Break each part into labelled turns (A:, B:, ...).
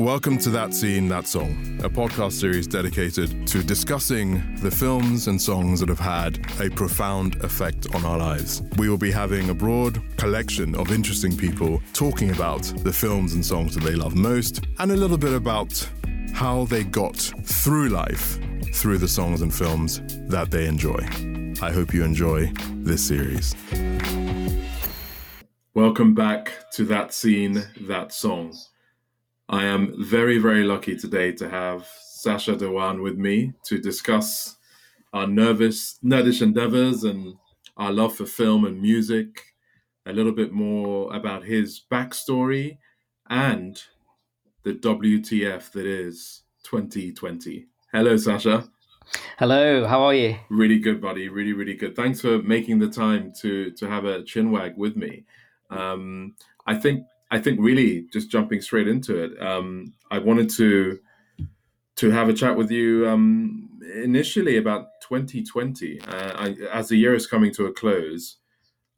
A: Welcome to That Scene, That Song, a podcast series dedicated to discussing the films and songs that have had a profound effect on our lives. We will be having a broad collection of interesting people talking about the films and songs that they love most and a little bit about how they got through life through the songs and films that they enjoy. I hope you enjoy this series. Welcome back to That Scene, That Song. I am very, very lucky today to have Sacha Dhawan with me to discuss our nervous, nerdish endeavors and our love for film and music, a little bit more about his backstory and the WTF that is 2020. Hello, Sacha.
B: Hello, how are you?
A: Really good, buddy. Really, really good. Thanks for making the time to to have a chinwag with me. Um, I think I think really just jumping straight into it, um, I wanted to to have a chat with you um, initially about 2020. Uh, I, as the year is coming to a close,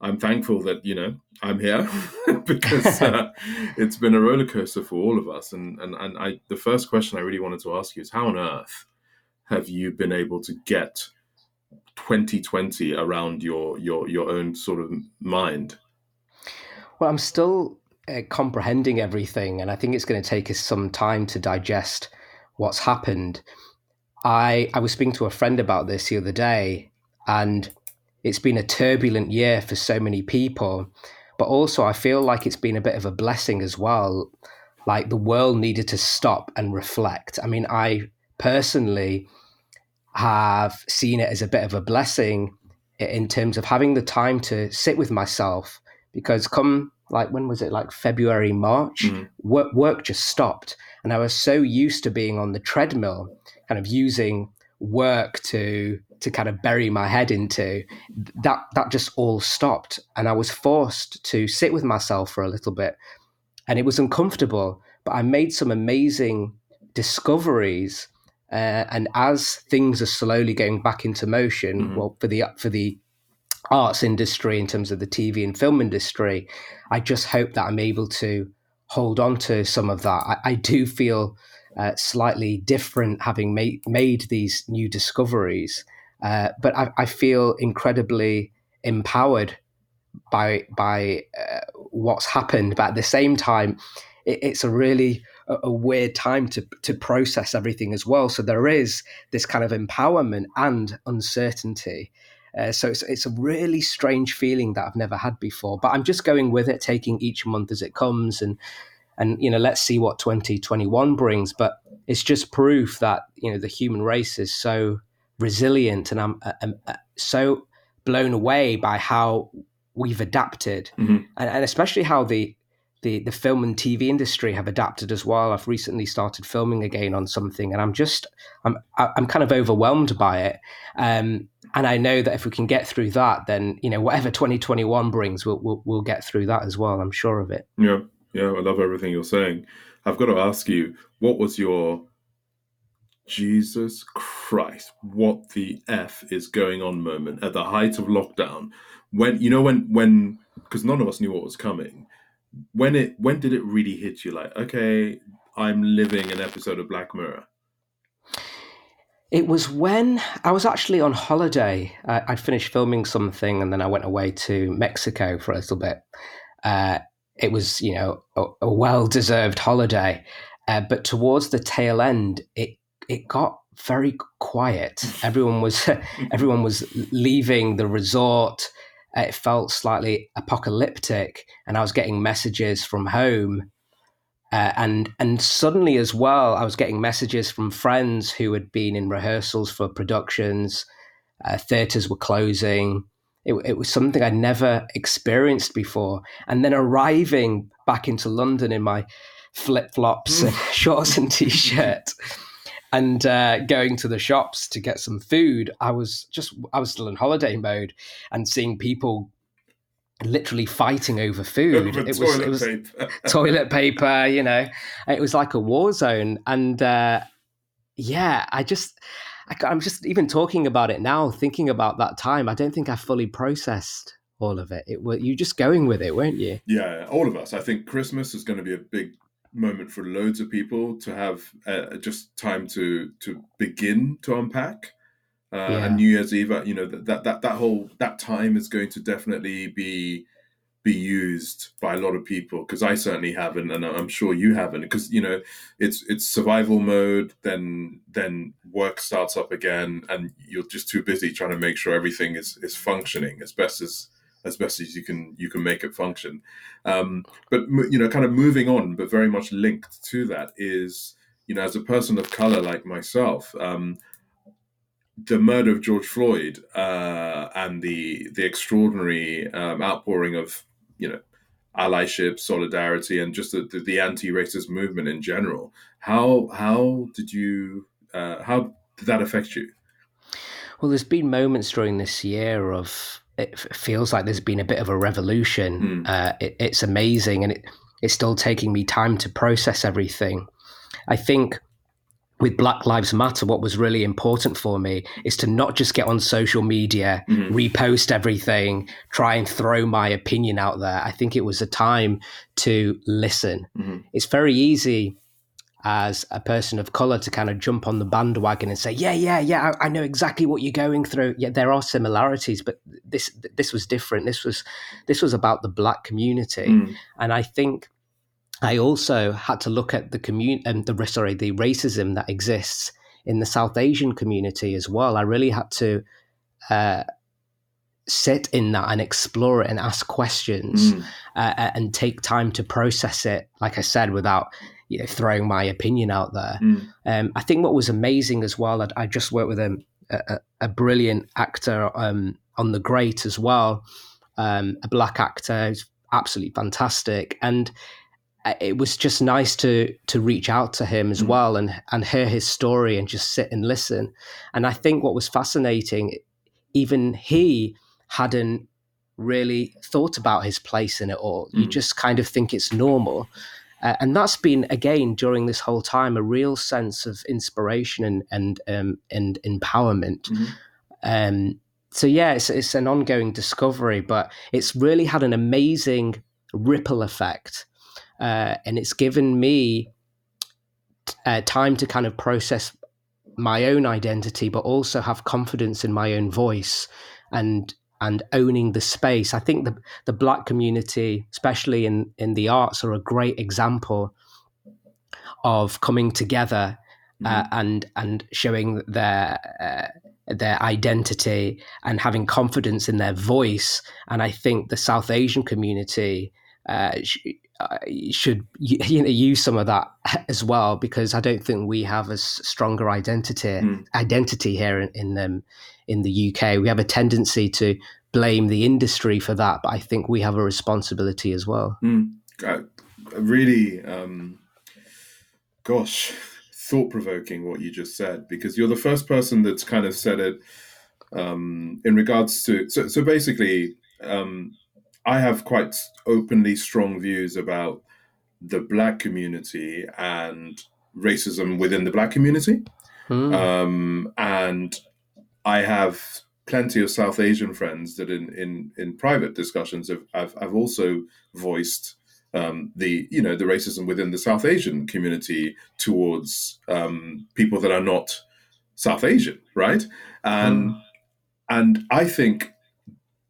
A: I'm thankful that you know I'm here because uh, it's been a roller coaster for all of us. And and and I, the first question I really wanted to ask you is, how on earth have you been able to get 2020 around your your your own sort of mind?
B: Well, I'm still uh, comprehending everything, and I think it's going to take us some time to digest what's happened. I I was speaking to a friend about this the other day, and it's been a turbulent year for so many people, but also I feel like it's been a bit of a blessing as well. Like the world needed to stop and reflect. I mean, I personally have seen it as a bit of a blessing in terms of having the time to sit with myself because come like when was it like February, March, mm. work work just stopped. And I was so used to being on the treadmill, kind of using work to to kind of bury my head into that that just all stopped and i was forced to sit with myself for a little bit and it was uncomfortable but i made some amazing discoveries uh, and as things are slowly going back into motion mm-hmm. well for the for the arts industry, in terms of the TV and film industry, I just hope that I'm able to hold on to some of that. I, I do feel uh, slightly different having made, made these new discoveries, uh, but I, I, feel incredibly empowered by by uh, what's happened. But at the same time, it, it's a really a, a weird time to to process everything as well. So there is this kind of empowerment and uncertainty. Uh, so it's, it's a really strange feeling that I've never had before. But I'm just going with it, taking each month as it comes, and and you know, let's see what 2021 brings. But it's just proof that you know the human race is so resilient, and I'm, uh, I'm, I'm uh, so blown away by how we've adapted, mm-hmm. and, and especially how the the the film and TV industry have adapted as well. I've recently started filming again on something, and I'm just I'm I'm kind of overwhelmed by it. Um, and I know that if we can get through that, then you know whatever 2021 brings, we'll, we'll we'll get through that as well. I'm sure of it.
A: Yeah, yeah, I love everything you're saying. I've got to ask you, what was your Jesus Christ, what the f is going on moment at the height of lockdown? When you know when when because none of us knew what was coming. When it when did it really hit you? Like, okay, I'm living an episode of Black Mirror.
B: It was when I was actually on holiday. Uh, I'd finished filming something and then I went away to Mexico for a little bit. Uh, it was, you know, a, a well deserved holiday. Uh, but towards the tail end, it it got very quiet. Everyone was everyone was leaving the resort. It felt slightly apocalyptic, and I was getting messages from home uh, and and suddenly as well, I was getting messages from friends who had been in rehearsals for productions. Uh, theaters were closing. It, it, was something I'd never experienced before. And then arriving back into London in my flip flops and shorts and t shirt, and uh, going to the shops to get some food, I was just I was still in holiday mode and seeing people literally fighting over food.
A: It was, it was paper.
B: toilet paper, you know, it was like a war zone. And uh, yeah, I just, I, am just even talking about it now, thinking about that time. I don't think I fully processed all of it. It was you just going with it, weren't you?
A: Yeah, all of us. I think Christmas is going to be a big moment for loads of people to have uh, just time to to begin to unpack. Uh, yeah. And New Year's Eve, uh, you know that that that whole that time is going to definitely be be used by a lot of people because I certainly haven't, and I'm sure you haven't. Because you know, it's it's survival mode, then then work starts up again, and you're just too busy trying to make sure everything is is functioning as best as as best as you can you can make it function. Um, but you know, kind of moving on, but very much linked to that is you know, as a person of color like myself. Um, the murder of George Floyd uh, and the the extraordinary um, outpouring of you know allyship, solidarity, and just the, the, the anti-racist movement in general. How how did you uh, how did that affect you?
B: Well, there's been moments during this year of it feels like there's been a bit of a revolution. Mm. Uh, it, it's amazing, and it, it's still taking me time to process everything. I think with Black Lives Matter, what was really important for me is to not just get on social media, mm-hmm. repost everything, try and throw my opinion out there. I think it was a time to listen. Mm-hmm. It's very easy as a person of color to kind of jump on the bandwagon and say, "Yeah, yeah, yeah, I, I know exactly what you're going through." Yeah, there are similarities, but this this was different. This was this was about the black community, mm. and I think I also had to look at the commun- um, the sorry the racism that exists in the South Asian community as well. I really had to uh, sit in that and explore it and ask questions mm. uh, and take time to process it. Like I said, without you know, throwing my opinion out there. Mm. Um, I think what was amazing as well. I, I just worked with a, a, a brilliant actor um, on The Great as well. Um, a black actor who's absolutely fantastic and it was just nice to to reach out to him as mm. well and and hear his story and just sit and listen. And I think what was fascinating, even he hadn't really thought about his place in it all. Mm. You just kind of think it's normal. Uh, and that's been again during this whole time a real sense of inspiration and and um, and empowerment. Mm-hmm. Um, so yeah, it's it's an ongoing discovery, but it's really had an amazing ripple effect uh, and it's given me uh, time to kind of process my own identity, but also have confidence in my own voice and and owning the space. I think the the black community, especially in in the arts, are a great example of coming together uh, mm-hmm. and and showing their uh, their identity and having confidence in their voice. And I think the South Asian community uh, uh, should you know use some of that as well because I don't think we have a stronger identity mm. identity here in in, um, in the UK. We have a tendency to blame the industry for that, but I think we have a responsibility as well.
A: Mm. Uh, really, um, gosh, thought provoking what you just said because you're the first person that's kind of said it um, in regards to so so basically. Um, I have quite openly strong views about the black community and racism within the black community. Hmm. Um, and I have plenty of South Asian friends that in, in, in private discussions have, have, have also voiced um, the you know the racism within the South Asian community towards um, people that are not South Asian, right? And mm. and I think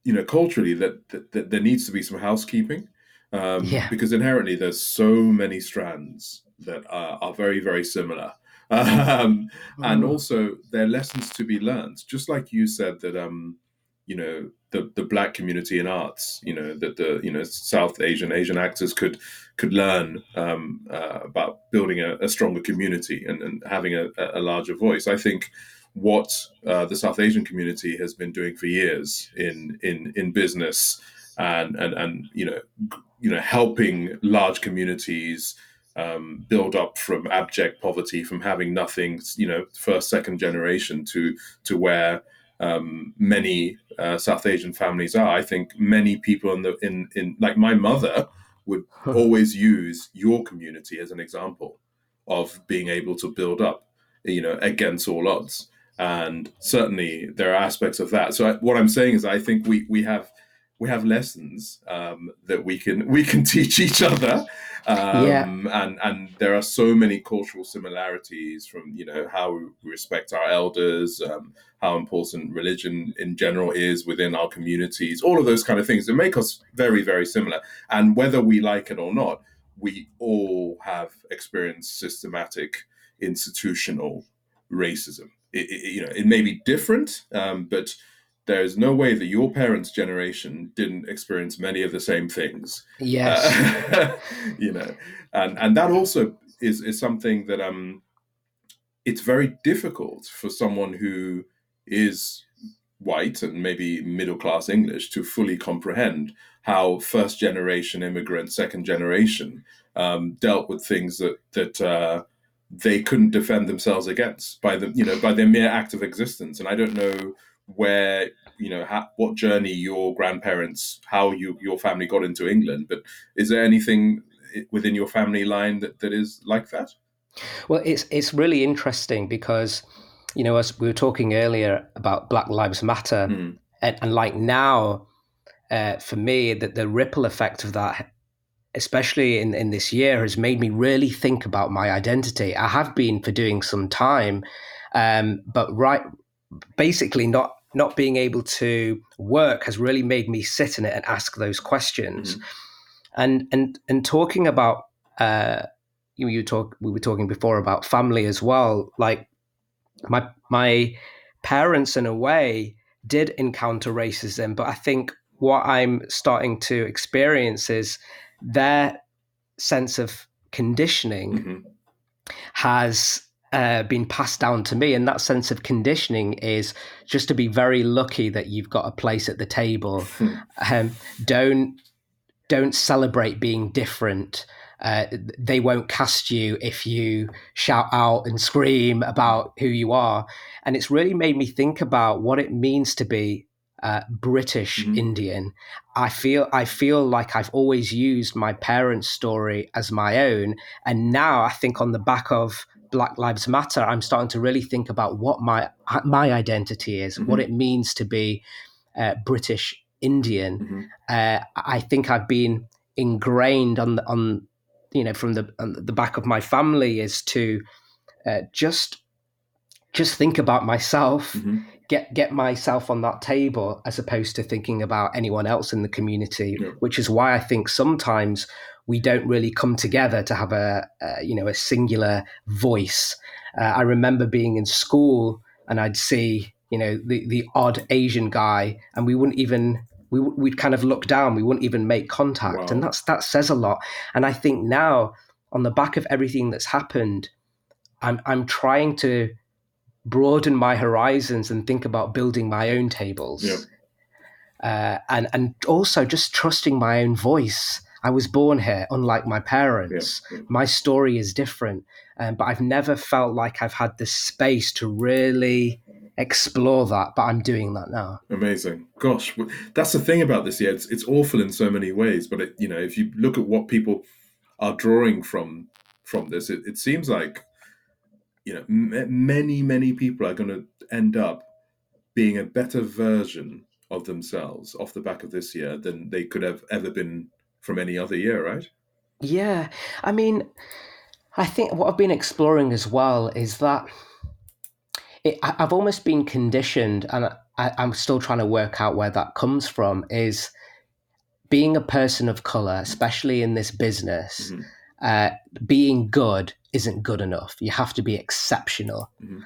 A: you know culturally that, that, that there needs to be some housekeeping um, yeah. because inherently there's so many strands that are, are very very similar um, and mm. also there are lessons to be learned just like you said that um, you know the the black community in arts you know that the you know south asian asian actors could could learn um, uh, about building a, a, stronger community and, and having a, a larger voice i think what uh, the South Asian community has been doing for years in in in business and and and you know you know helping large communities um, build up from abject poverty, from having nothing, you know, first second generation to to where um, many uh, South Asian families are. I think many people in the in in like my mother would always use your community as an example of being able to build up, you know, against all odds and certainly there are aspects of that. So I, what I'm saying is, I think we we have we have lessons um, that we can we can teach each other. Um, yeah. and and there are so many cultural similarities from you know how we respect our elders, um, how important religion in general is within our communities, all of those kind of things that make us very very similar. And whether we like it or not, we all have experienced systematic institutional racism. It, it, you know, it may be different, um, but there's no way that your parents' generation didn't experience many of the same things.
B: Yes,
A: uh, you know, and and that also is is something that um, it's very difficult for someone who is white and maybe middle class English to fully comprehend how first generation immigrant, second generation um, dealt with things that that uh, they couldn't defend themselves against by the you know by their mere act of existence. And I don't know where you know how, what journey your grandparents how you your family got into england but is there anything within your family line that, that is like that
B: well it's it's really interesting because you know as we were talking earlier about black lives matter mm. and, and, like now uh, for me that the ripple effect of that especially in, in this year has made me really think about my identity i have been for doing some time um, but right basically not not being able to work has really made me sit in it and ask those questions. Mm-hmm. And and and talking about uh, you, you talk we were talking before about family as well. Like my my parents in a way did encounter racism, but I think what I'm starting to experience is their sense of conditioning mm-hmm. has uh, been passed down to me. And that sense of conditioning is just to be very lucky that you've got a place at the table. Hmm. um, don't don't celebrate being different. Uh, they won't cast you if you shout out and scream about who you are. And it's really made me think about what it means to be uh, British mm-hmm. Indian. I feel I feel like I've always used my parents' story as my own, and now I think on the back of Black Lives Matter, I'm starting to really think about what my my identity is, mm-hmm. what it means to be uh, British Indian. Mm-hmm. Uh, I think I've been ingrained on the, on you know from the the back of my family is to uh, just just think about myself, mm-hmm. Get get myself on that table as opposed to thinking about anyone else in the community. Yeah. Which is why I think sometimes we don't really come together to have a, a you know a singular voice. Uh, I remember being in school and I'd see you know the the odd Asian guy, and we wouldn't even we we'd kind of look down. We wouldn't even make contact, wow. and that's that says a lot. And I think now, on the back of everything that's happened, I'm I'm trying to broaden my horizons and think about building my own tables. Yep. Uh, and and also just trusting my own voice. I was born here, unlike my parents. Yeah, yeah. My story is different, um, but I've never felt like I've had the space to really explore that. But I'm doing that now.
A: Amazing, gosh, that's the thing about this. Yeah, it's it's awful in so many ways, but it, you know, if you look at what people are drawing from from this, it, it seems like you know m- many many people are going to end up being a better version of themselves off the back of this year than they could have ever been from any other year, right?
B: Yeah. I mean, I think what I've been exploring as well is that it, I've almost been conditioned, and I, I'm still trying to work out where that comes from, is being a person of color, especially in this business, mm-hmm. Uh, being good isn't good enough. You have to be exceptional. Mm-hmm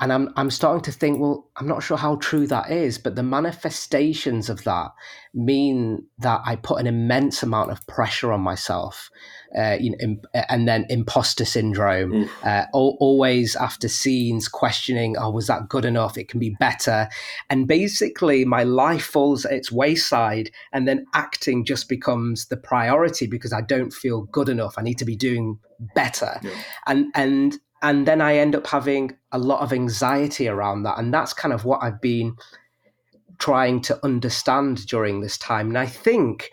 B: and I'm I'm starting to think, well, I'm not sure how true that is, but the manifestations of that mean that I put an immense amount of pressure on myself, uh, you know, imp- and then imposter syndrome. Uh, always after scenes, questioning, oh, was that good enough? It can be better, and basically my life falls at its wayside, and then acting just becomes the priority because I don't feel good enough. I need to be doing better, yeah. and and and then I end up having a lot of anxiety around that. And that's kind of what I've been trying to understand during this time. And I think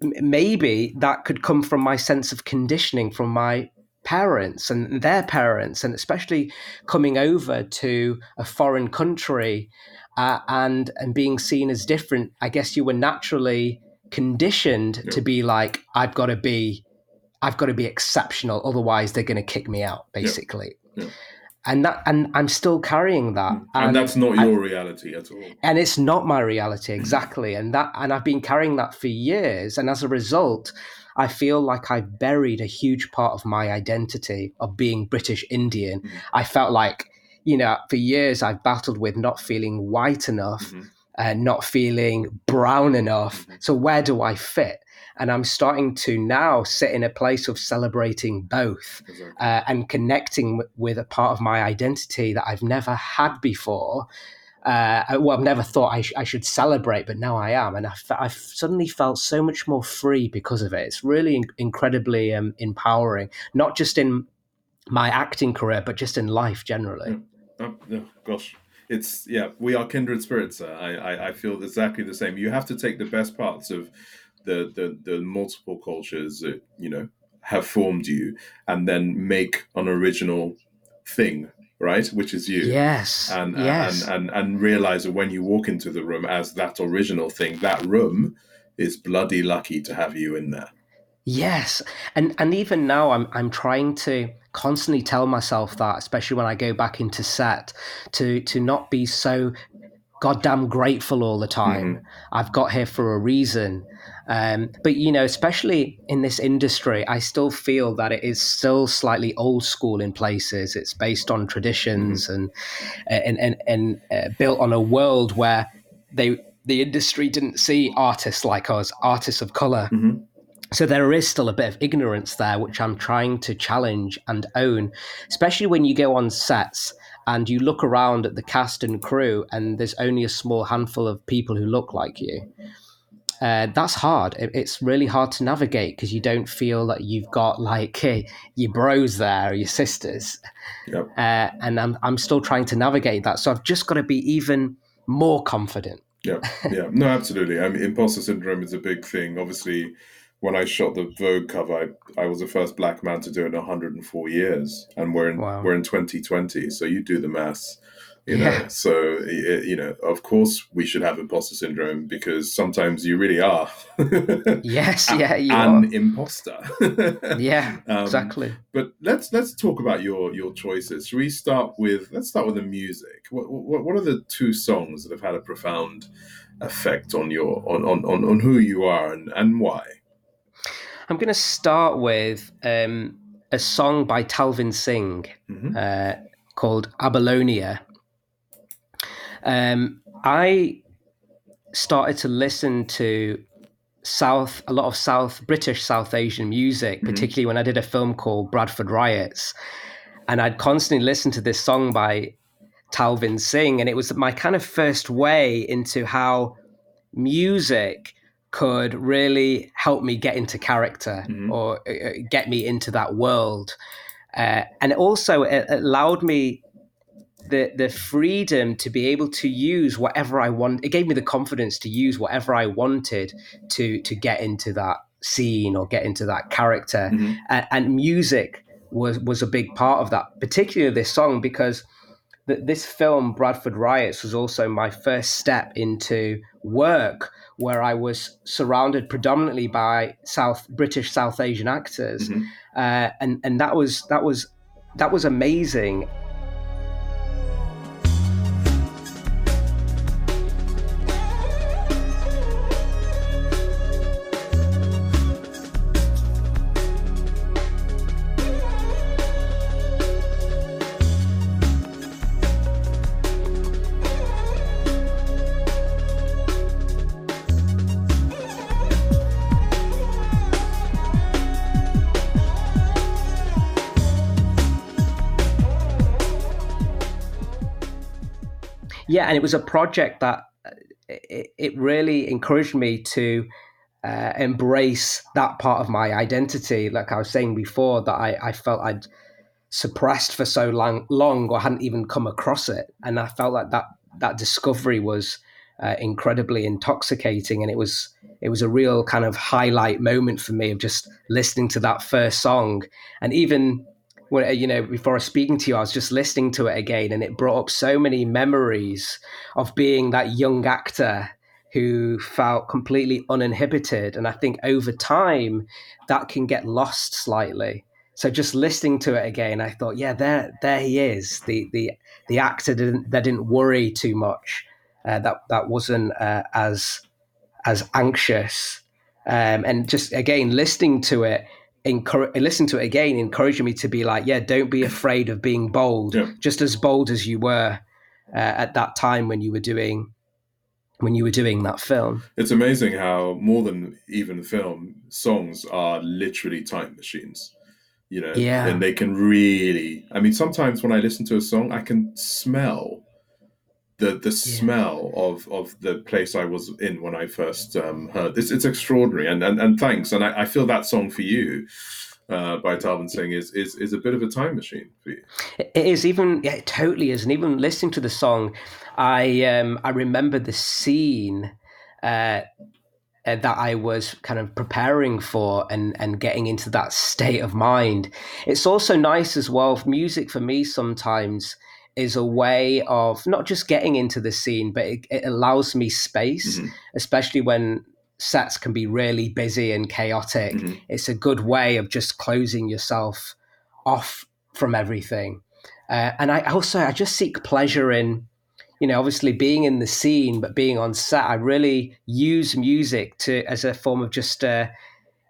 B: maybe that could come from my sense of conditioning from my parents and their parents, and especially coming over to a foreign country uh, and and being seen as different, I guess you were naturally conditioned yeah. to be like, I've got to be, I've got to be exceptional, otherwise they're going to kick me out, basically. Yeah. Yeah. And that, and I'm still carrying that,
A: and, and that's not your reality at all.
B: And it's not my reality exactly, and that, and I've been carrying that for years, and as a result, I feel like I've buried a huge part of my identity of being British Indian. Mm-hmm. I felt like, you know, for years I've battled with not feeling white enough. Mm-hmm. And not feeling brown enough. Mm-hmm. So, where do I fit? And I'm starting to now sit in a place of celebrating both exactly. uh, and connecting w- with a part of my identity that I've never had before uh, well, I've never thought I, sh- I, should celebrate, but now I am, and I've, I've, suddenly felt so much more free because of it. It's really in- incredibly um, empowering, not just in my acting career, but just in life generally.
A: Yeah. Oh, gosh, it's yeah, we are kindred spirits. I, I, I feel exactly the same. You have to take the best parts of the the, the multiple cultures that you know have formed you, and then make an original thing right? Which is you.
B: Yes.
A: And
B: yes.
A: And, and and realize that when you walk into the room as that original thing, that room is bloody lucky to have you in there.
B: Yes. And and even now I'm I'm trying to constantly tell myself that, especially when I go back into set, to to not be so goddamn grateful all the time. Mm-hmm. I've got here for a reason. Um, but you know, especially in this industry, I still feel that it is still slightly old school in places. It's based on traditions mm-hmm. and and and, and uh, built on a world where they the industry didn't see artists like us, artists of color. Mm-hmm. So there is still a bit of ignorance there, which I'm trying to challenge and own, especially when you go on sets and you look around at the cast and crew, and there's only a small handful of people who look like you uh, that's hard. it's really hard to navigate because you don't feel that you've got like hey, your bros there, or your sisters, yep. uh, and I'm I'm still trying to navigate that. So I've just got to be even more confident.
A: Yeah, yeah, no, absolutely. I mean, imposter syndrome is a big thing. Obviously, when I shot the Vogue cover, I, I was the first black man to do it in 104 years, and we're in wow. we're in 2020. So you do the maths you know yeah. so you know of course we should have imposter syndrome because sometimes you really are
B: yes yeah you
A: an are. imposter
B: yeah um, exactly
A: but let's let's talk about your your choices should we start with let's start with the music what, what, what are the two songs that have had a profound effect on your on on, on, on who you are and, and why
B: i'm going to start with um, a song by talvin singh mm-hmm. uh, called Abalonia um, I started to listen to South, a lot of South British South Asian music, mm-hmm. particularly when I did a film called Bradford Riots, and I'd constantly listen to this song by Talvin Singh, and it was my kind of first way into how music could really help me get into character mm-hmm. or uh, uh get me into that world. Uh, and also, it allowed me the the freedom to be able to use whatever I want. It gave me the confidence to use whatever I wanted to to get into that scene or get into that character. Mm-hmm. And, and, music was was a big part of that, particularly this song because th- this film Bradford Riots was also my first step into work where I was surrounded predominantly by South British South Asian actors, mm-hmm. uh, and and that was that was that was amazing. Yeah, and it was a project that uh, it, it really encouraged me to uh, embrace that part of my identity. Like I was saying before, that I, I felt I'd suppressed for so long, long or hadn't even come across it, and I felt like that that discovery was uh, incredibly intoxicating, and it was it was a real kind of highlight moment for me of just listening to that first song, and even when you know before I was speaking to you, I was just listening to it again, and it brought up so many memories of being that young actor who felt completely uninhibited. And I think over time, that can get lost slightly. So just listening to it again, I thought, yeah, there, there he is, the the the actor didn't that didn't worry too much, uh, that that wasn't uh, as as anxious, um, and just again listening to it, encourage listen to it again, encouraging me to be like, yeah, don't be afraid of being bold, yeah. just as bold as you were uh, at that time when you were doing when you were doing that film.
A: It's amazing how more than even film, songs are literally time machines. You know,
B: yeah.
A: and they can really. I mean, sometimes when I listen to a song, I can smell the the yeah. smell of of the place I was in when I first um, heard this. It's extraordinary, and and, and thanks. And I, I feel that song for you uh, by Talvin Singh is, is is a bit of a time machine for you.
B: It is even yeah, it totally is. And even listening to the song, I um, I remember the scene uh, uh, that I was kind of preparing for and and getting into that state of mind. It's also nice as well. Music for me sometimes is a way of not just getting into the scene, but it, it allows me space, mm-hmm. especially when sets can be really busy and chaotic. Mm-hmm. It's a good way of just closing yourself off from everything. Uh, and I also I just seek pleasure in, you know, obviously being in the scene, but being on set. I really use music to as a form of just uh,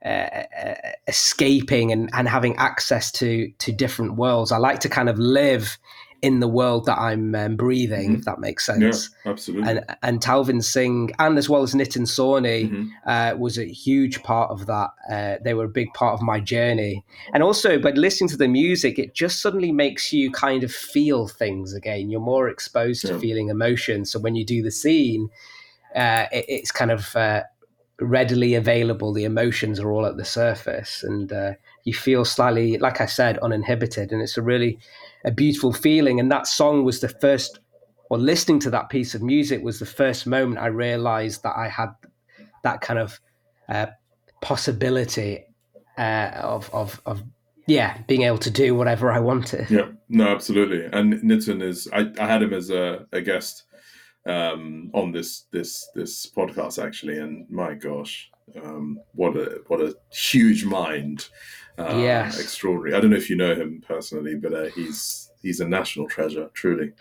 B: uh, uh escaping and, and having access to to different worlds. I like to kind of live in the world that I'm um, breathing, mm-hmm. if that makes sense.
A: Yeah, absolutely.
B: And and Talvin Singh, and as well as Nitin Sawhney, mm-hmm. uh, was a huge part of that. Uh, they were a big part of my journey. And also, by listening to the music, it just suddenly makes you kind of feel things again. You're more exposed yeah. to feeling emotion. So when you do the scene, uh, it, it's kind of uh, readily available. The emotions are all at the surface, and uh, you feel slightly, like I said, uninhibited. And it's a really a beautiful feeling. And that song was the first, or listening to that piece of music was the first moment I realized that I had that kind of uh, possibility uh, of, of, of, yeah, being able to do whatever I wanted.
A: Yeah, no, absolutely. And Nitin is, I, I had him as a, a guest um, on this this this podcast actually, and my gosh, um, what a what a huge mind
B: uh, yes.
A: extraordinary. I don't know if you know him personally, but uh, he's he's a national treasure, truly.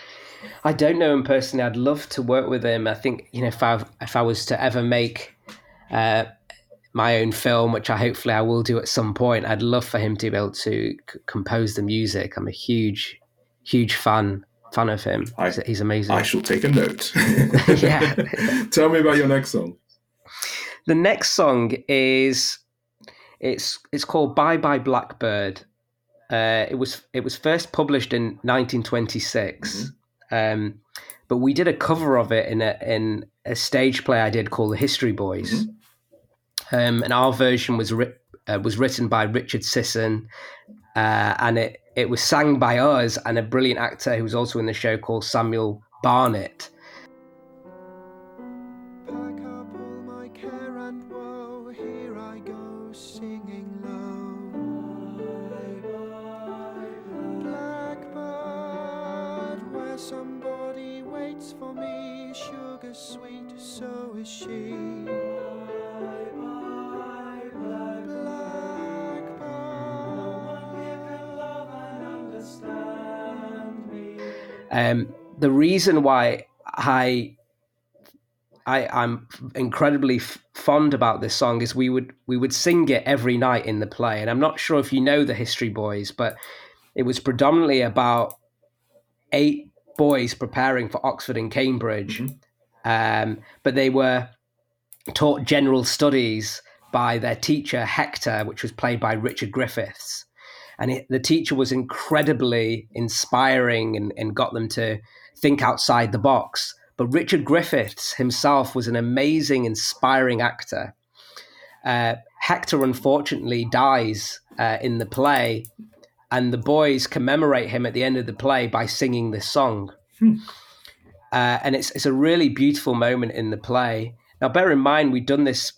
B: I don't know him personally. I'd love to work with him. I think you know if I if I was to ever make uh, my own film, which I hopefully I will do at some point, I'd love for him to be able to c- compose the music. I'm a huge, huge fan fan of him. I, he's, he's amazing.
A: I shall take a note. yeah. Tell me about your next song.
B: The next song is it's it's called Bye Bye Blackbird. Uh, it was it was first published in 1926, mm-hmm. um, but we did a cover of it in a in a stage play I did called The History Boys, mm-hmm. um, and our version was ri- uh, was written by Richard Sisson, uh, and it it was sang by us and a brilliant actor who was also in the show called Samuel Barnett. Um, the reason why I I, I'm incredibly f- fond about this song is we would we would sing it every night in the play, and I'm not sure if you know the History Boys, but it was predominantly about eight boys preparing for Oxford and Cambridge, mm-hmm. um, but they were taught general studies by their teacher Hector, which was played by Richard Griffiths and it, the teacher was incredibly inspiring and, and got them to think outside the box. But Richard Griffiths himself was an amazing, inspiring actor. Uh, Hector unfortunately dies uh, in the play, and the boys commemorate him at the end of the play by singing this song. Hmm. Uh, and it's it's a really beautiful moment in the play. Now, bear in mind, we'd done this.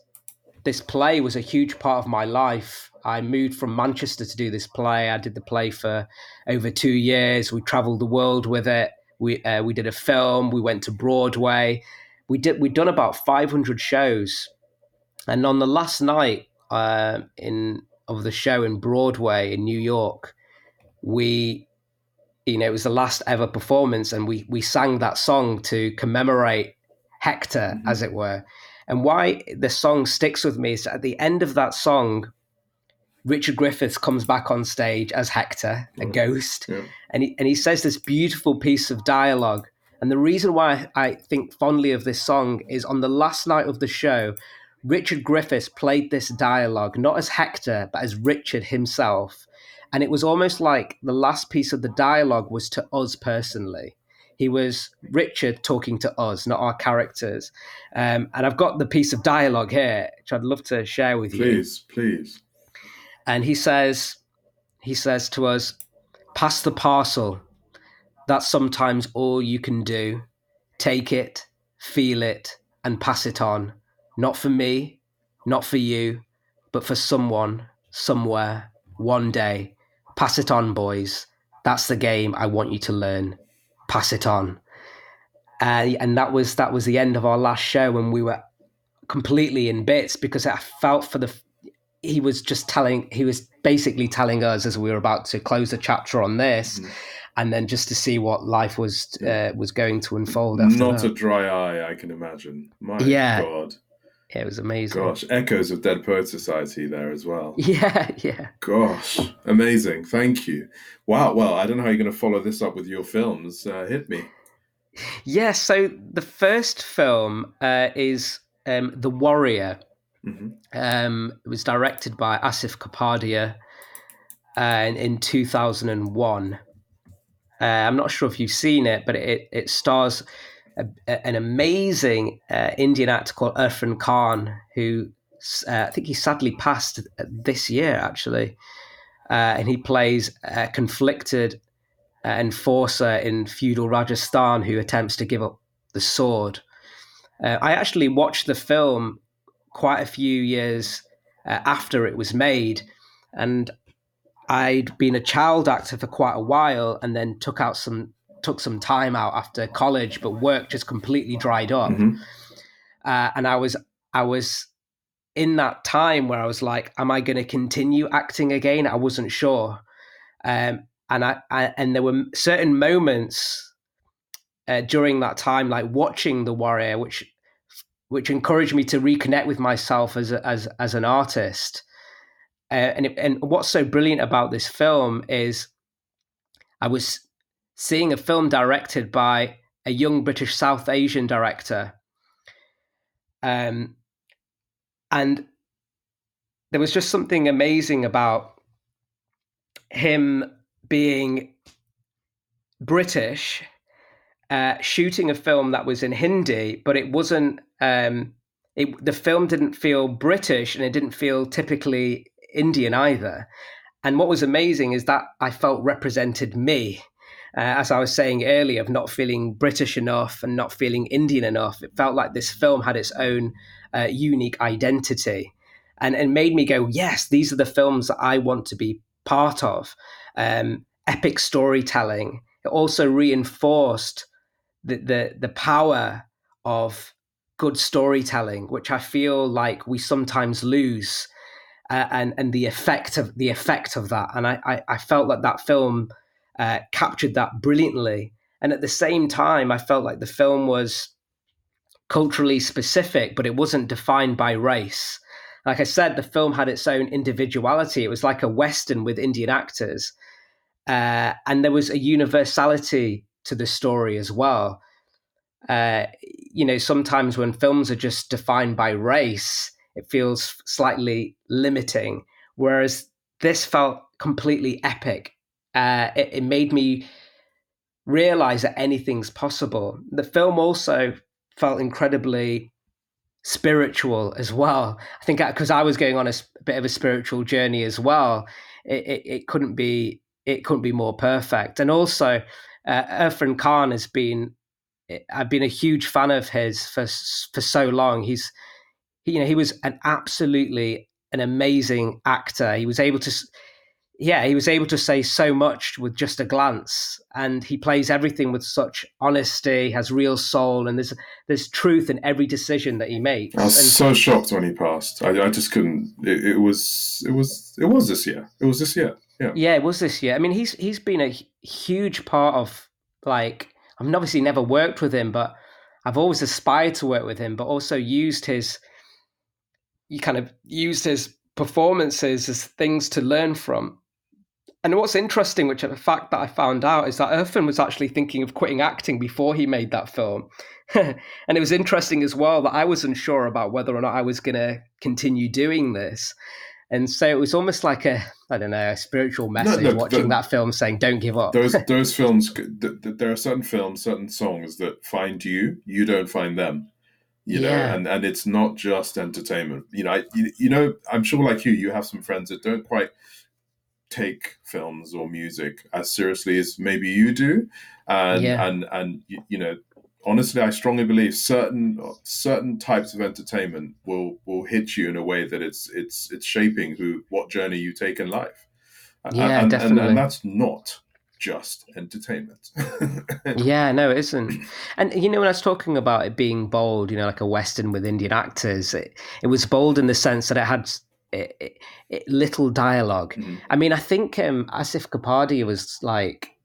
B: This play was a huge part of my life I moved from Manchester to do this play. I did the play for over two years. We traveled the world with it. We uh, we did a film. We went to Broadway. We did we'd done about 500 shows, and on the last night uh, in of the show in Broadway in New York, we you know it was the last ever performance, and we we sang that song to commemorate Hector, mm-hmm. as it were. And why the song sticks with me is at the end of that song, Richard Griffiths comes back on stage as Hector, a ghost, yeah. and he and he says this beautiful piece of dialogue. And the reason why I think fondly of this song is on the last night of the show, Richard Griffiths played this dialogue not as Hector but as Richard himself, and it was almost like the last piece of the dialogue was to us personally. He was Richard talking to us, not our characters. Um, and I've got the piece of dialogue here, which I'd love to share with
A: please, you. Please, please
B: and he says he says to us pass the parcel. That's sometimes all you can do. Take it feel it and pass it on. Not for me not for you but for someone somewhere one day. Pass it on boys. That's the game i want you to learn. Pass it on. Uh, and that was that was the end of our last show when we were completely in bits because I felt for the he was just telling he was basically telling us as we were about to close the chapter on this mm-hmm. and then just to see what life was uh, was going to unfold after
A: not
B: that.
A: a dry eye i can imagine my yeah. god
B: yeah, it was amazing.
A: Gosh, echoes of Dead Poet Society there as well.
B: Yeah, yeah.
A: Gosh, amazing. Thank you. Wow. Well, I don't know how you're going to follow this up with your films. Uh, hit me.
B: Yeah. So the first film uh, is um, The Warrior, Mm-hmm. Um, it was directed by Asif Kapadia uh, in, in 2001. Uh, I'm not sure if you've seen it, but it, it stars a, a, an amazing uh, Indian actor called Irfan Khan, who uh, I think he sadly passed this year, actually. Uh, and he plays a conflicted uh, enforcer in feudal Rajasthan who attempts to give up the sword. I actually watched the film quite a few years uh, after it was made. And I'd been a child actor for quite a while and then took out some took some time out after college, but work just completely dried up. Mm-hmm. Uh, and I was I was in that time where I was like, am I going to continue acting again? I wasn't sure. Um, and I, I, and there were certain moments uh, during that time, like watching The Warrior, which which encouraged me to reconnect with myself as as as an artist. Uh, and it, and what's so brilliant about this film is, I was seeing a film directed by a young British South Asian director, um, and there was just something amazing about him being British uh, shooting a film that was in Hindi, but it wasn't. Um, it, the film didn't feel British and it didn't feel typically Indian either. And what was amazing is that I felt represented me. Uh, as I was saying earlier, of not feeling British enough and not feeling Indian enough. It felt like this film had its own uh, unique identity. And it made me go, yes, these are the films that I want to be part of. Um, epic storytelling. It also reinforced the the the power of good storytelling, which I feel like we sometimes lose, uh, and and the effect of the effect of that. And I I, I felt like that film uh, captured that brilliantly. And at the same time, I felt like the film was culturally specific, but it wasn't defined by race. Like I said, the film had its own individuality. It was like a western with Indian actors, uh, and there was a universality to the story as well. Uh, you know, sometimes when films are just defined by race, it feels slightly limiting. Whereas this felt completely epic. Uh, it, it made me realize that anything's possible. The film also felt incredibly spiritual as well. I think because I was going on a bit of a spiritual journey as well, it, it, it couldn't be it couldn't be more perfect. And also, uh, Irfan Khan has been I've been a huge fan of his for for so long. He's you know he was an absolutely an amazing actor. He was able to, yeah, he was able to say so much with just a glance, and he plays everything with such honesty, has real soul, and there's there's truth in every decision that he makes.
A: I was
B: and
A: so shocked when he passed. I, I just couldn't. It, it, was it was it was this year. It was this year. Yeah.
B: Yeah, it was this year. I mean, he's he's been a huge part of like I've obviously never worked with him, but I've always aspired to work with him, but also used his you kind of used his performances as things to learn from. And what's interesting, which a fact that I found out, is that Irfan was actually thinking of quitting acting before he made that film. and it was interesting as well that I was unsure about whether or not I was going to continue doing this. And so it was almost like a, I don't know, a spiritual message no, no, watching the, that film saying, don't give up.
A: Those, those films, there are certain films, certain songs that find you, you don't find them you know and and it's not just entertainment you know I, you, you know i'm sure like you you have some friends that don't quite take films or music as seriously as maybe you do and yeah. and and you know honestly i strongly believe certain certain types of entertainment will will hit you in a way that it's it's it's shaping who what journey you take in life
B: yeah,
A: and,
B: definitely.
A: And, and that's not just entertainment.
B: yeah, no, it isn't. And you know, when I was talking about it being bold, you know, like a western with Indian actors, it, it was bold in the sense that it had it, it, little dialog mm-hmm. I mean, I think um, Asif Kapadia was like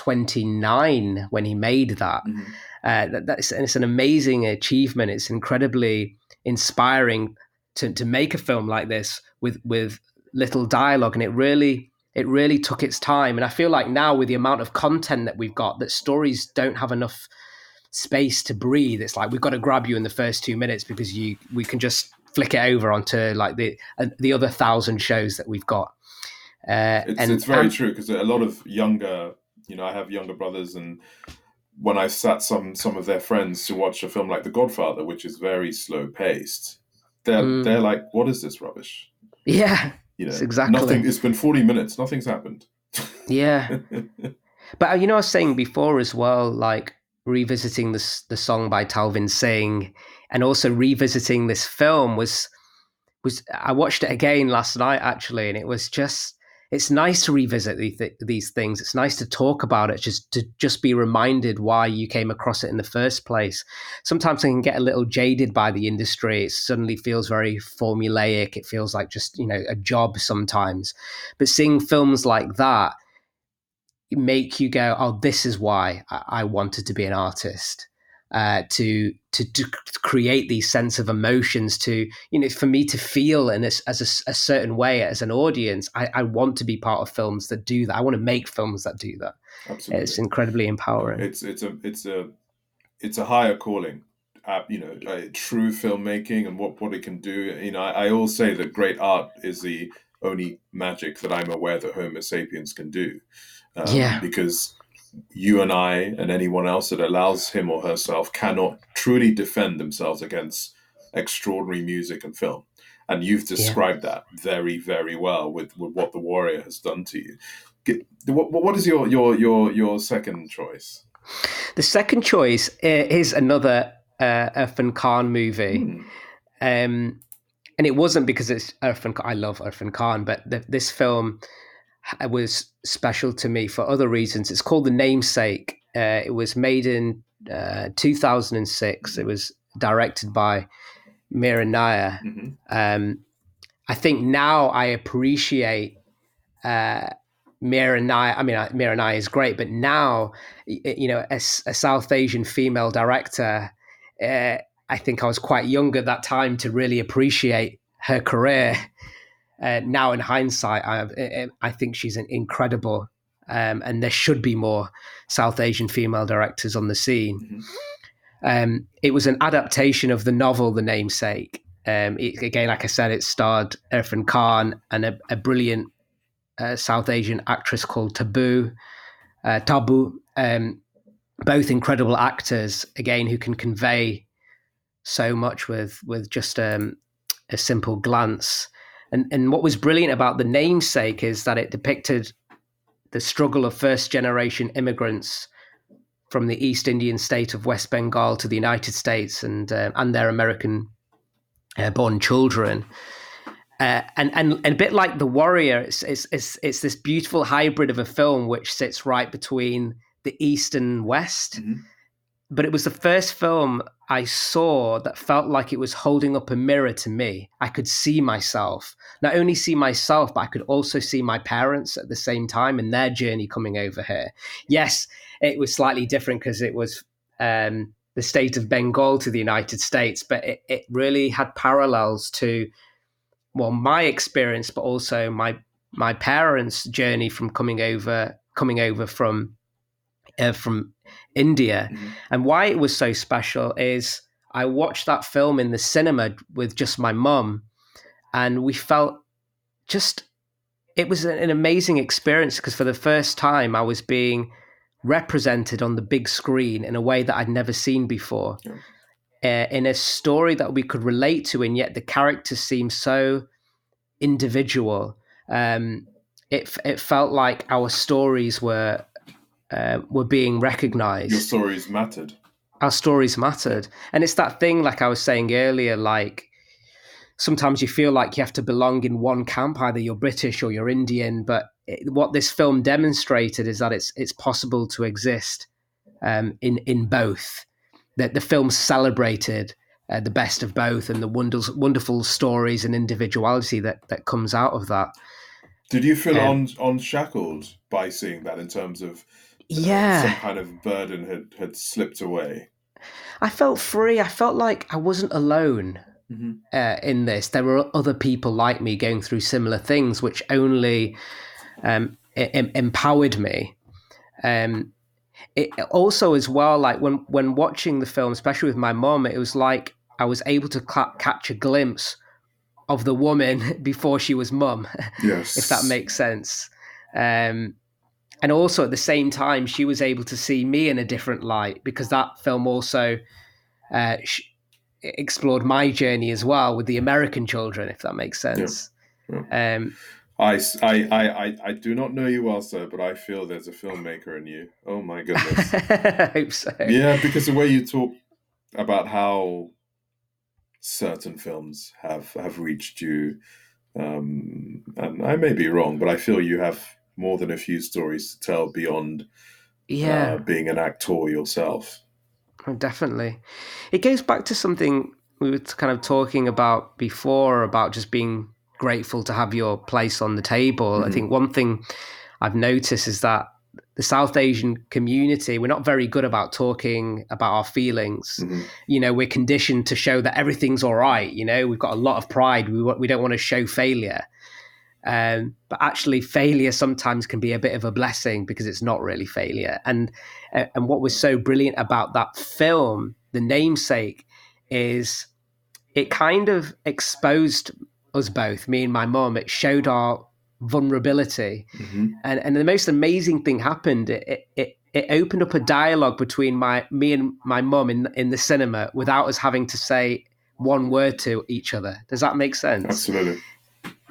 B: 29 when he made that. Mm-hmm. Uh, that that's and it's an amazing achievement. It's incredibly inspiring to to make a film like this with with little dialogue, and it really it really took its time. And I feel like now with the amount of content that we've got, that stories don't have enough space to breathe. It's like we've got to grab you in the first two minutes because you we can just flick it over onto like the uh, the other thousand shows that we've got.
A: Uh, it's, and, it's very and, true because a lot of younger, you know, I have younger brothers, and when I sat some some of their friends to watch a film like The Godfather, which is very slow paced, they're mm. they're like, "What is this rubbish?"
B: Yeah,
A: you know,
B: exactly.
A: Nothing. It's been forty minutes. Nothing's happened.
B: yeah, but uh, you know, I was saying before as well, like revisiting this the song by Talvin Singh, and also revisiting this film was was I watched it again last night actually, and it was just it's nice to revisit these, these things. It's nice to talk about it, just to just be reminded why you came across it in the first place. Sometimes I can get a little jaded by the industry. It suddenly feels very formulaic. It feels like just you know a job sometimes. But seeing films like that make you go, "Oh, this is why I, I wanted to be an artist." Uh, to, to to create these sense of emotions to you know for me to feel in this as a, a, certain way as an audience I, I want to be part of films that do that. I want to make films that do that. Absolutely. it's incredibly empowering.
A: It's it's a it's a it's a higher calling uh, you know uh, true filmmaking and what what it can do. You know I, I always say that great art is the only magic that i'm aware that homo sapiens can do
B: um, yeah.
A: because you and I and anyone else that allows him or herself cannot truly defend themselves against extraordinary music and film. And you've described yeah. that very, very well with, with what the warrior has done to you. Get, what, what is your, your your your second choice?
B: The second choice is another uh, Irfan Khan movie. Hmm. Um, and it wasn't because it's Irfan. I love Irfan Khan, but the, this film was special to me for other reasons. It's called The Namesake. Uh, it was made in uh, 2006. It was directed by Mira Nair. Mm-hmm. Um, I think now I appreciate uh, Mira Nair. I mean, uh, Mira Nair is great, but now, you know, as a South Asian female director, uh, I think I was quite young at that time to really appreciate her career uh, now in hindsight, I, I think she's an incredible, um, and there should be more South Asian female directors on the scene. Mm-hmm. Um, it was an adaptation of the novel The Namesake. Um, it, again, like I said, it starred Irfan Khan and a, a brilliant uh, South Asian actress called Tabu. Uh, Tabu, um, both incredible actors, again, who can convey so much with with just um, a simple glance. And and what was brilliant about the namesake is that it depicted the struggle of first generation immigrants from the East Indian state of West Bengal to the United States and uh, and their American uh, born children. Uh, and, and and a bit like the warrior it's, it's it's it's this beautiful hybrid of a film which sits right between the east and west
A: Mhm.
B: But it was the first film i saw that felt like it was holding up a mirror to me. I could see myself. Not only see myself but i could also see my parents at the same time and their journey coming over here. Yes it was slightly different because it was um, the state of bengal to the united states but it, it really had parallels to well my experience but also my my parents journey from coming over coming over from uh, from india
A: Mhm.
B: and why it was so special is i watched that film in the cinema with just my mum and we felt just it was an amazing experience because for the first time i was being represented on the big screen in a way that i'd never seen before uh, in a story that we could relate to, and yet the characters seem so individual. Um, it it felt like our stories were uh, were being
A: Your
B: recognized.
A: stories mattered.
B: Our stories mattered, and it's that thing, like I was saying earlier, like. Sometimes you feel like you have to belong in one camp, either you're British or you're Indian. But it, what this film demonstrated is that it's it's possible to exist um, in in both. That the film celebrated uh, the best of both and the wonders, wonderful stories and individuality that that comes out of that.
A: Did you feel
B: Um,
A: on unshackled by seeing that in terms of uh, some
B: Yeah,
A: kind of burden had, had slipped away?
B: I felt free. I felt like I wasn't alone
A: Mm-hmm.
B: uh, in this. There were other people like me going through similar things, which only um, em- empowered me. Um, it also, as well, like when when watching the film, especially with my mum, it was like I was able to catch a glimpse of the woman before she was mum.
A: Yes.
B: if that makes sense. Um, and also at the same time, she was able to see me in a different light because that film also uh, sh- explored my journey as well with the American children, if that makes sense. Um,
A: I, s- I, I, I, I do not know you well, sir, but I feel there's a filmmaker in you. Oh my goodness.
B: I hope so.
A: yeah, because the way you talk about how certain films have have reached you, um, and I may be wrong, but I feel you have more than a few stories to tell beyond
B: Yeah.
A: uh, being an actor yourself.
B: Oh, definitely. It goes back to something we were kind of talking about before about just being grateful to have your place on the table. I
A: Mhm.
B: think one thing I've noticed is that the South Asian community, we're not very good about talking about our feelings.
A: Mhm.
B: You know, we're conditioned to show that everything's all right. You know, we've got a lot of pride. We, we don't want to show failure. Um, but actually, failure sometimes can be a bit of a blessing because it's not really failure. And uh, and what was so brilliant about that film, The Namesake, is it kind of exposed us both, me and my mum. It showed our vulnerability,
A: Mhm.
B: and and the most amazing thing happened. It it, it opened up a dialogue between my me and my mum in in the cinema without us having to say one word to each other. Does that make sense?
A: Absolutely.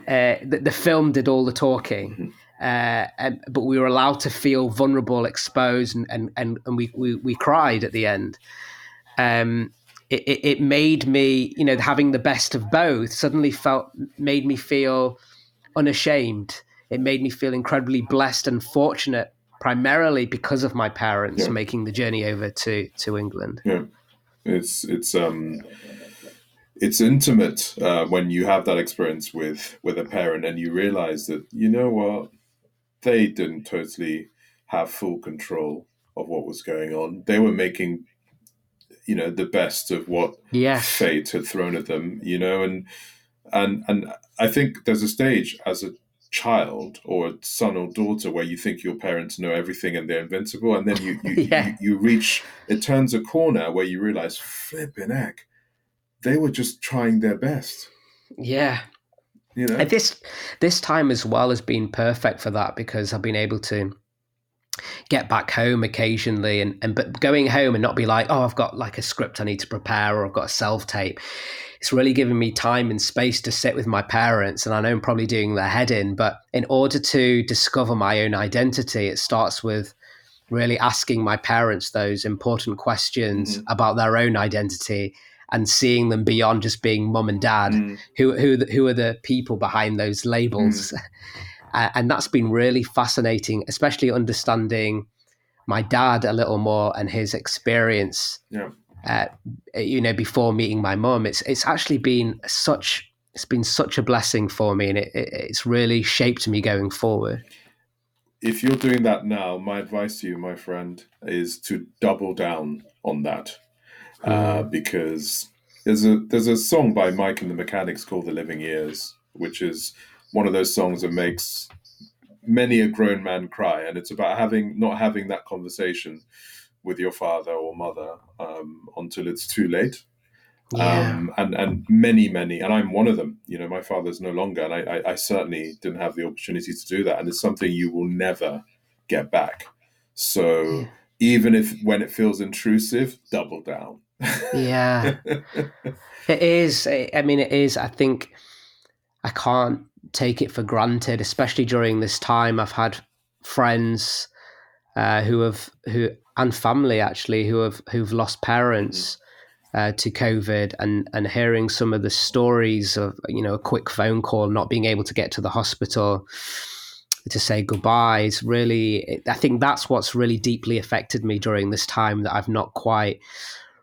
B: Uh, the, the film did all the talking, uh, and, but we were allowed to feel vulnerable, exposed, and and, and, and we, we we cried at the end. Um, it, it, it made me, you know, having the best of both suddenly felt made me feel unashamed. It made me feel incredibly blessed and fortunate, primarily because of my parents
A: Yeah.
B: making the journey over to to England.
A: Yeah, it's it's um it's intimate uh, when you have that experience with with a parent and you realize that you know what they didn't totally have full control of what was going on. They were making you know the best of what
B: Yes,
A: fate had thrown at them. You know, and and and I think there's a stage as a child or a son or daughter where you think your parents know everything and they're invincible and then you you,
B: Yeah.
A: you, you reach it turns a corner where you realize flipping heck they were just trying their best
B: yeah.
A: you know
B: And this this time as well has been perfect for that because I've been able to get back home occasionally and, and but going home and not be like, oh, I've got like a script I need to prepare or I've got a self tape. It's really given me time and space to sit with my parents. And I know I'm probably doing their head in, but in order to discover my own identity, it starts with really asking my parents those important questions
A: Mhm.
B: about their own identity and seeing them beyond just being mum and dad. Mm. Who who who are the people behind those labels? Mm. Uh, and that's been really fascinating, especially understanding my dad a little more and his experience.
A: Yeah.
B: Uh, you know, before meeting my mum, it's it's actually been such it's been such a blessing for me, and it, it, it's really shaped me going forward.
A: If you're doing that now, my advice to you, my friend, is to double down on that. Uh, because there's a there's a song by Mike and the Mechanics called "The Living Years," which is one of those songs that makes many a grown man cry, and it's about having not having that conversation with your father or mother um, until it's too late. Yeah. Um, and and many many and I'm one of them. You know, my father's no longer, and I, I, I certainly didn't have the opportunity to do that, and it's something you will never get back. So yeah. even if when it feels intrusive, double down.
B: Yeah, it is. I mean, it is. I think I can't take it for granted, especially during this time. I've had friends uh, who have who and family actually who have who've lost parents. Mm-hmm uh, to COVID and and hearing some of the stories of you know a quick phone call, not being able to get to the hospital to say goodbye is really I think that's what's really deeply affected me during this time that I've not quite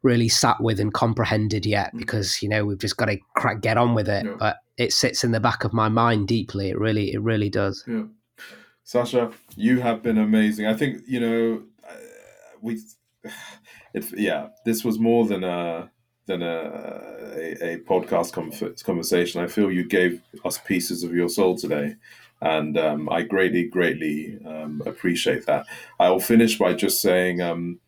B: really sat with and comprehended yet mm. because you know we've just got to crack get on with it yeah. but it sits in the back of my mind deeply it really it really does
A: yeah Sacha you have been amazing I think you know uh, we it, yeah, this was more than a than a a, a podcast conversation. I feel you gave us pieces of your soul today, and um, I greatly, greatly um, appreciate that. I'll finish by just saying. Um,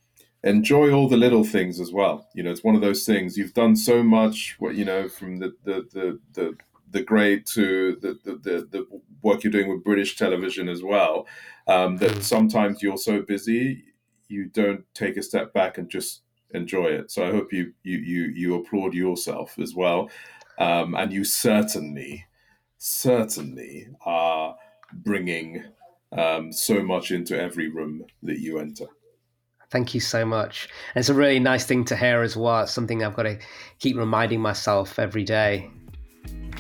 A: enjoy all the little things as well. You know, it's one of those things you've done so much. What you know, from the the the the, the Great to the, the, the the work you're doing with British television as well. Um, that mm. sometimes you're so busy you don't take a step back and just enjoy it. So I hope you you you you applaud yourself as well, um, and you certainly certainly are bringing um, so much into every room that you enter.
B: Thank you so much. And it's a really nice thing to hear as well. It's something I've got to keep reminding myself every day.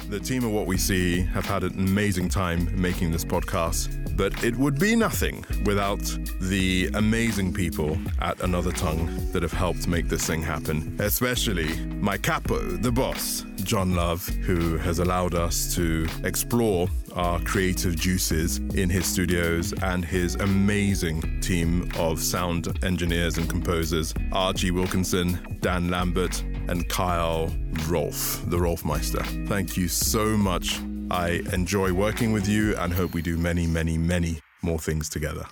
C: The team of What We See have had an amazing time making this podcast, but it would be nothing without the amazing people at Another Tongue that have helped make this thing happen, especially my capo, the boss, John Love, who has allowed us to explore our creative juices in his studios and his amazing team of sound engineers and composers Archie Wilkinson, Dan Lambert, and Kyle Rolf, the Rolfmeister. Thank you so much. I enjoy working with you and hope we do many, many, many more things together.